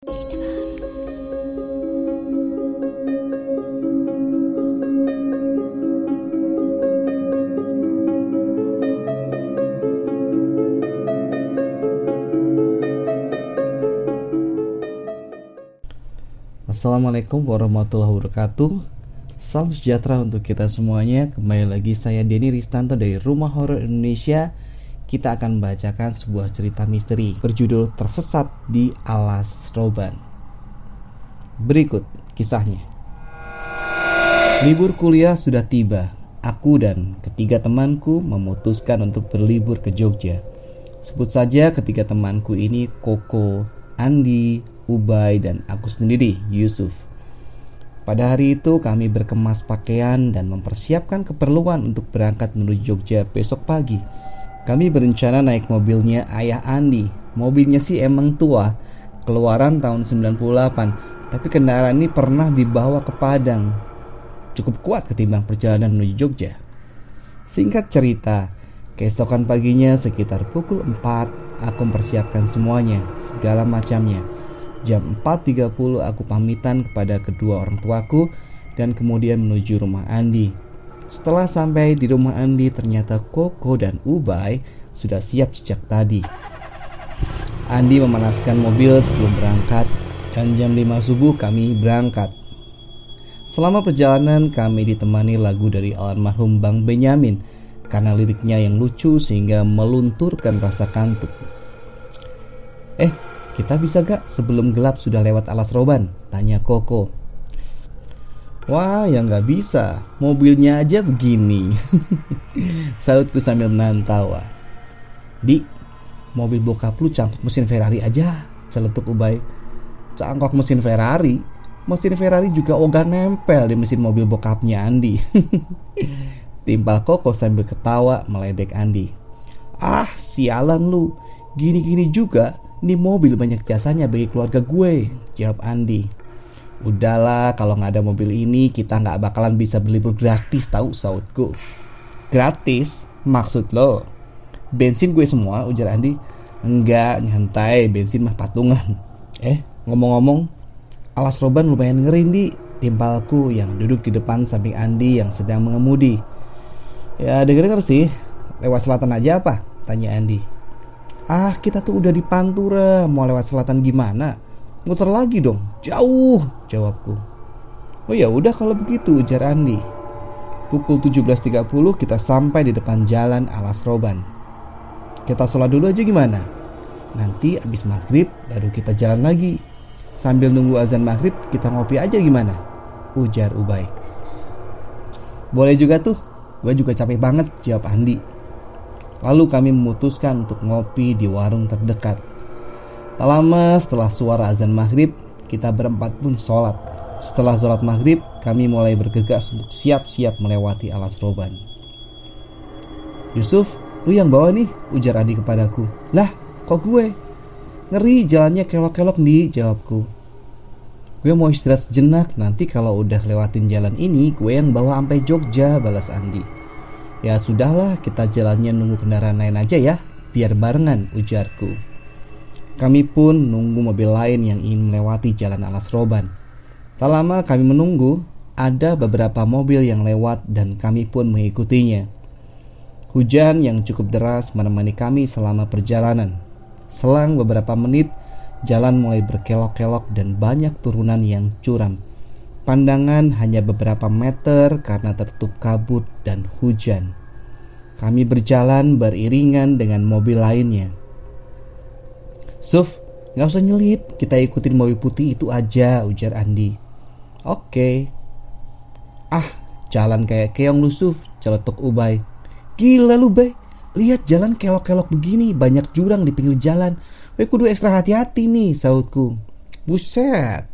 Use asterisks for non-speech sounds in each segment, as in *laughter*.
Assalamualaikum warahmatullahi wabarakatuh. Salam sejahtera untuk kita semuanya. Kembali lagi saya Denny Ristanto dari Rumah Horor Indonesia Kita akan membacakan sebuah cerita misteri Berjudul Tersesat di Alas Roban Berikut kisahnya Libur kuliah sudah tiba Aku dan ketiga temanku memutuskan untuk berlibur ke Jogja Sebut saja ketiga temanku ini Koko, Andi, Ubay, dan aku sendiri, Yusuf. Pada hari itu kami berkemas pakaian dan mempersiapkan keperluan untuk berangkat menuju Jogja besok pagi. Kami berencana naik mobilnya ayah Andi. Mobilnya sih emang tua, keluaran tahun 98, tapi kendaraan ini pernah dibawa ke Padang. Cukup kuat ketimbang perjalanan menuju Jogja. Singkat cerita, keesokan paginya sekitar pukul 4 aku mempersiapkan semuanya, segala macamnya Jam 4.30 aku pamitan kepada kedua orang tuaku dan kemudian menuju rumah Andi. Setelah sampai di rumah Andi ternyata Koko dan Ubay sudah siap sejak tadi. Andi memanaskan mobil sebelum berangkat dan jam 5 subuh kami berangkat. Selama perjalanan kami ditemani lagu dari almarhum Bang Benyamin karena liriknya yang lucu sehingga melunturkan rasa kantuk. Eh, kita bisa gak sebelum gelap sudah lewat alas roban? Tanya Koko. Wah, yang gak bisa. Mobilnya aja begini. *laughs* Sautku sambil menahan tawa. Di, mobil bokap lu cangkok mesin Ferrari aja. Celetuk Ubay. Cangkok mesin Ferrari? Mesin Ferrari juga ogah nempel di mesin mobil bokapnya Andi. *laughs* Timpal Koko sambil ketawa meledek Andi. Ah, sialan lu. Gini-gini juga ini mobil banyak jasanya bagi keluarga gue, jawab Andi. Udahlah, kalau nggak ada mobil ini kita nggak bakalan bisa berlibur gratis tahu sautku. Gratis? Maksud lo? Bensin gue semua, ujar Andi. Enggak, nyantai, bensin mah patungan. *laughs* Eh, ngomong-ngomong, alas roban lumayan ngeri di timpalku yang duduk di depan samping Andi yang sedang mengemudi. Ya denger-denger sih, lewat selatan aja apa? Tanya Andi. Ah kita tuh udah di Pantura Mau lewat selatan gimana Muter lagi dong. Jauh jawabku. Oh ya udah kalau begitu ujar Andi. Pukul 17.30 kita sampai di depan jalan Alas Roban. Kita sholat dulu aja gimana? Nanti abis maghrib baru kita jalan lagi. Sambil nunggu azan maghrib kita ngopi aja gimana? Ujar Ubay. Boleh juga tuh. Gue juga capek banget jawab Andi. Lalu kami memutuskan untuk ngopi di warung terdekat. Tak lama setelah suara azan maghrib, kita berempat pun sholat. Setelah sholat maghrib, kami mulai bergegas untuk siap-siap melewati alas roban. Yusuf, lu yang bawa nih, ujar Adi kepadaku. Lah, kok gue? Ngeri jalannya kelok-kelok nih, jawabku. Gue mau istirahat sejenak, nanti kalau udah lewatin jalan ini, gue yang bawa sampai Jogja, balas Andi. Ya sudahlah kita jalannya nunggu kendaraan lain aja ya Biar barengan ujarku Kami pun nunggu mobil lain yang ingin melewati jalan alas roban Tak lama kami menunggu Ada beberapa mobil yang lewat dan kami pun mengikutinya Hujan yang cukup deras menemani kami selama perjalanan Selang beberapa menit Jalan mulai berkelok-kelok dan banyak turunan yang curam Pandangan hanya beberapa meter karena tertutup kabut dan hujan. Kami berjalan beriringan dengan mobil lainnya. Suf, gak usah nyelip, kita ikutin mobil putih itu aja, ujar Andi. Oke. Ah, jalan kayak keong lu Suf, celetuk Ubay. Gila lu, Bay. Lihat jalan kelok-kelok begini, banyak jurang di pinggir jalan. Weh kudu ekstra hati-hati nih, sautku. Buset,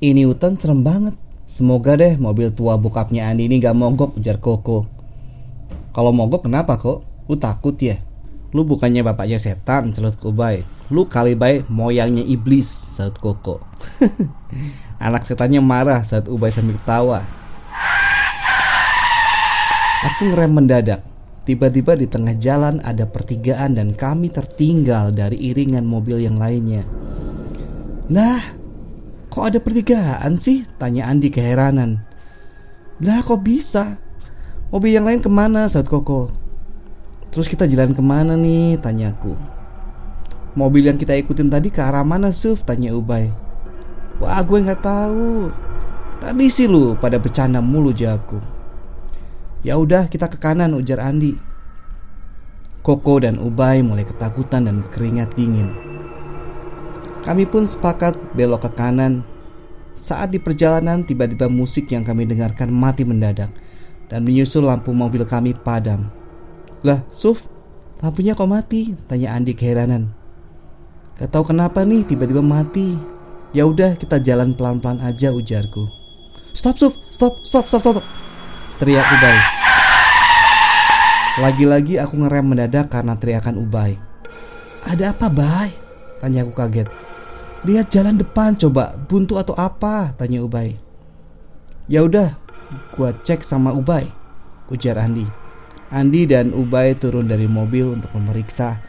ini hutan serem banget. Semoga deh mobil tua bokapnya Andi ini gak mogok ujar Koko. Kalau mogok kenapa kok? Lu takut ya? Lu bukannya bapaknya setan, celut Kubay. Lu kali baik moyangnya iblis, saat Koko. *laughs* Anak setannya marah saat Ubay sambil ketawa. Aku ngerem mendadak. Tiba-tiba di tengah jalan ada pertigaan dan kami tertinggal dari iringan mobil yang lainnya. Lah, kok ada pertigaan sih? Tanya Andi keheranan. Lah kok bisa? Mobil yang lain ke mana? Saat Koko. Terus kita jalan ke mana nih? Tanyaku. Mobil yang kita ikutin tadi ke arah mana Suf? Tanya Ubay. Wah gue nggak tahu. Tadi sih lu pada bercanda mulu jawabku. Ya udah kita ke kanan ujar Andi. Koko dan Ubay mulai ketakutan dan keringat dingin. Kami pun sepakat belok ke kanan. Saat di perjalanan tiba-tiba musik yang kami dengarkan mati mendadak dan menyusul lampu mobil kami padam. Lah, Suf, lampunya kok mati? Tanya Andi keheranan. Gak tahu kenapa nih tiba-tiba mati. Ya udah kita jalan pelan-pelan aja ujarku. Stop, stop, stop, stop, stop, stop. Teriak Ubay. Lagi-lagi aku ngerem mendadak karena teriakan Ubay. Ada apa, Bay? Tanya aku kaget. Lihat jalan depan coba, buntu atau apa? Tanya Ubay. Ya udah, gua cek sama Ubay. Ujar Andi. Andi dan Ubay turun dari mobil untuk memeriksa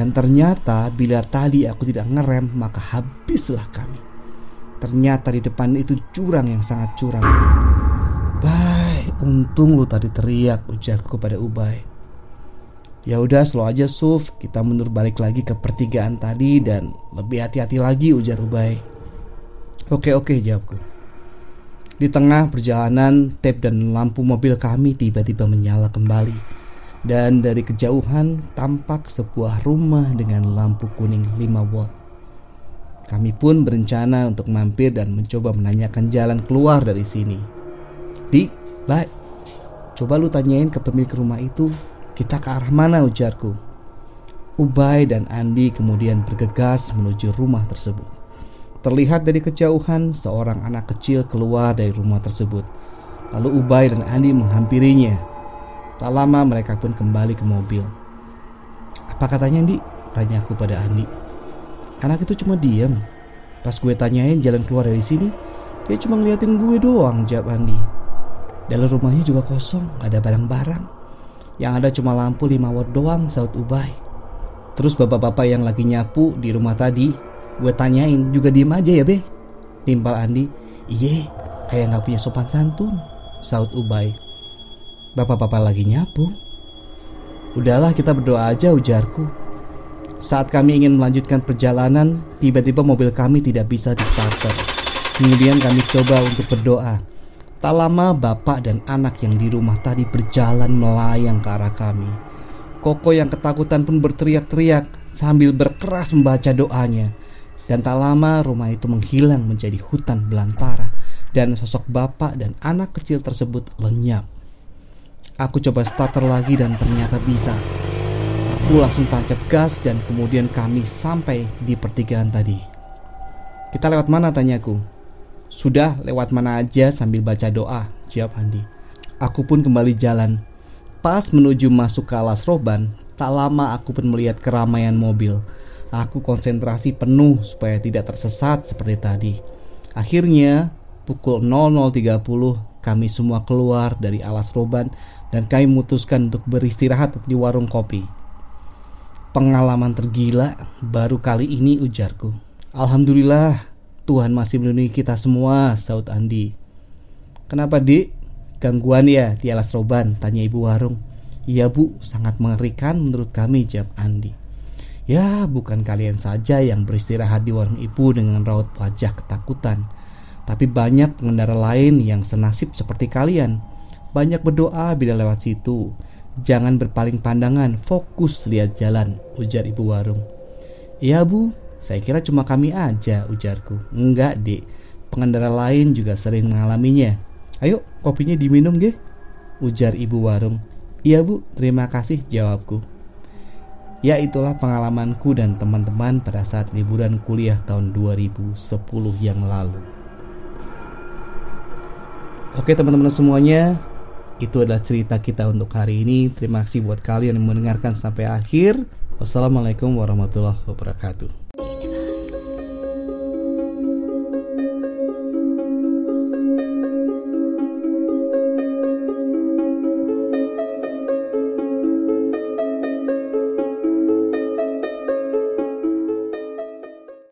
dan ternyata bila tadi aku tidak ngerem maka habislah kami. Ternyata di depan itu jurang yang sangat curam. Bay, untung lu tadi teriak ujarku kepada Ubay. Ya udah slow aja Suf, kita mundur balik lagi ke pertigaan tadi dan lebih hati-hati lagi ujar Ubay. Oke oke jawabku. Di tengah perjalanan, tap dan lampu mobil kami tiba-tiba menyala kembali. Dan dari kejauhan tampak sebuah rumah dengan lampu kuning 5 watt. Kami pun berencana untuk mampir dan mencoba menanyakan jalan keluar dari sini. Di, baik. Coba lu tanyain ke pemilik rumah itu, kita ke arah mana ujarku. Ubay dan Andi kemudian bergegas menuju rumah tersebut. Terlihat dari kejauhan seorang anak kecil keluar dari rumah tersebut. Lalu Ubay dan Andi menghampirinya. Tak lama mereka pun kembali ke mobil. Apa katanya Andi? Tanya aku pada Andi. Anak itu cuma diam. Pas gue tanyain jalan keluar dari sini, dia cuma ngeliatin gue doang, jawab Andi. Dalam rumahnya juga kosong, gak ada barang-barang. Yang ada cuma lampu 5 watt doang, saut Ubay. Terus bapak-bapak yang lagi nyapu di rumah tadi, gue tanyain juga diem aja ya be. Timpal Andi, iye, kayak gak punya sopan santun, saut Ubay. Bapak-bapak lagi nyapu. Udahlah kita berdoa aja ujarku. Saat kami ingin melanjutkan perjalanan, tiba-tiba mobil kami tidak bisa di starter. Kemudian kami coba untuk berdoa. Tak lama bapak dan anak yang di rumah tadi berjalan melayang ke arah kami. Koko yang ketakutan pun berteriak-teriak sambil berkeras membaca doanya. Dan tak lama rumah itu menghilang menjadi hutan belantara dan sosok bapak dan anak kecil tersebut lenyap. Aku coba starter lagi dan ternyata bisa. Aku langsung tancap gas dan kemudian kami sampai di pertigaan tadi. Kita lewat mana tanyaku? Sudah lewat mana aja sambil baca doa, jawab Andi. Aku pun kembali jalan. Pas menuju masuk ke alas roban, tak lama aku pun melihat keramaian mobil. Aku konsentrasi penuh supaya tidak tersesat seperti tadi. Akhirnya, pukul 00.30 kami semua keluar dari alas roban dan kami memutuskan untuk beristirahat di warung kopi. Pengalaman tergila baru kali ini ujarku. Alhamdulillah Tuhan masih melindungi kita semua, saut Andi. Kenapa dik? Gangguan ya di alas roban, tanya ibu warung. Iya bu, sangat mengerikan menurut kami, jawab Andi. Ya, bukan kalian saja yang beristirahat di warung ibu dengan raut wajah ketakutan. Tapi banyak pengendara lain yang senasib seperti kalian. Banyak berdoa bila lewat situ Jangan berpaling pandangan, fokus lihat jalan, ujar ibu warung. Iya bu, saya kira cuma kami aja, ujarku. Enggak dek, pengendara lain juga sering mengalaminya. Ayo, kopinya diminum deh, ujar ibu warung. Iya bu, terima kasih, jawabku. Ya itulah pengalamanku dan teman-teman pada saat liburan kuliah tahun 2010 yang lalu. Oke teman-teman semuanya, itu adalah cerita kita untuk hari ini. Terima kasih buat kalian yang mendengarkan sampai akhir. Wassalamualaikum warahmatullahi wabarakatuh.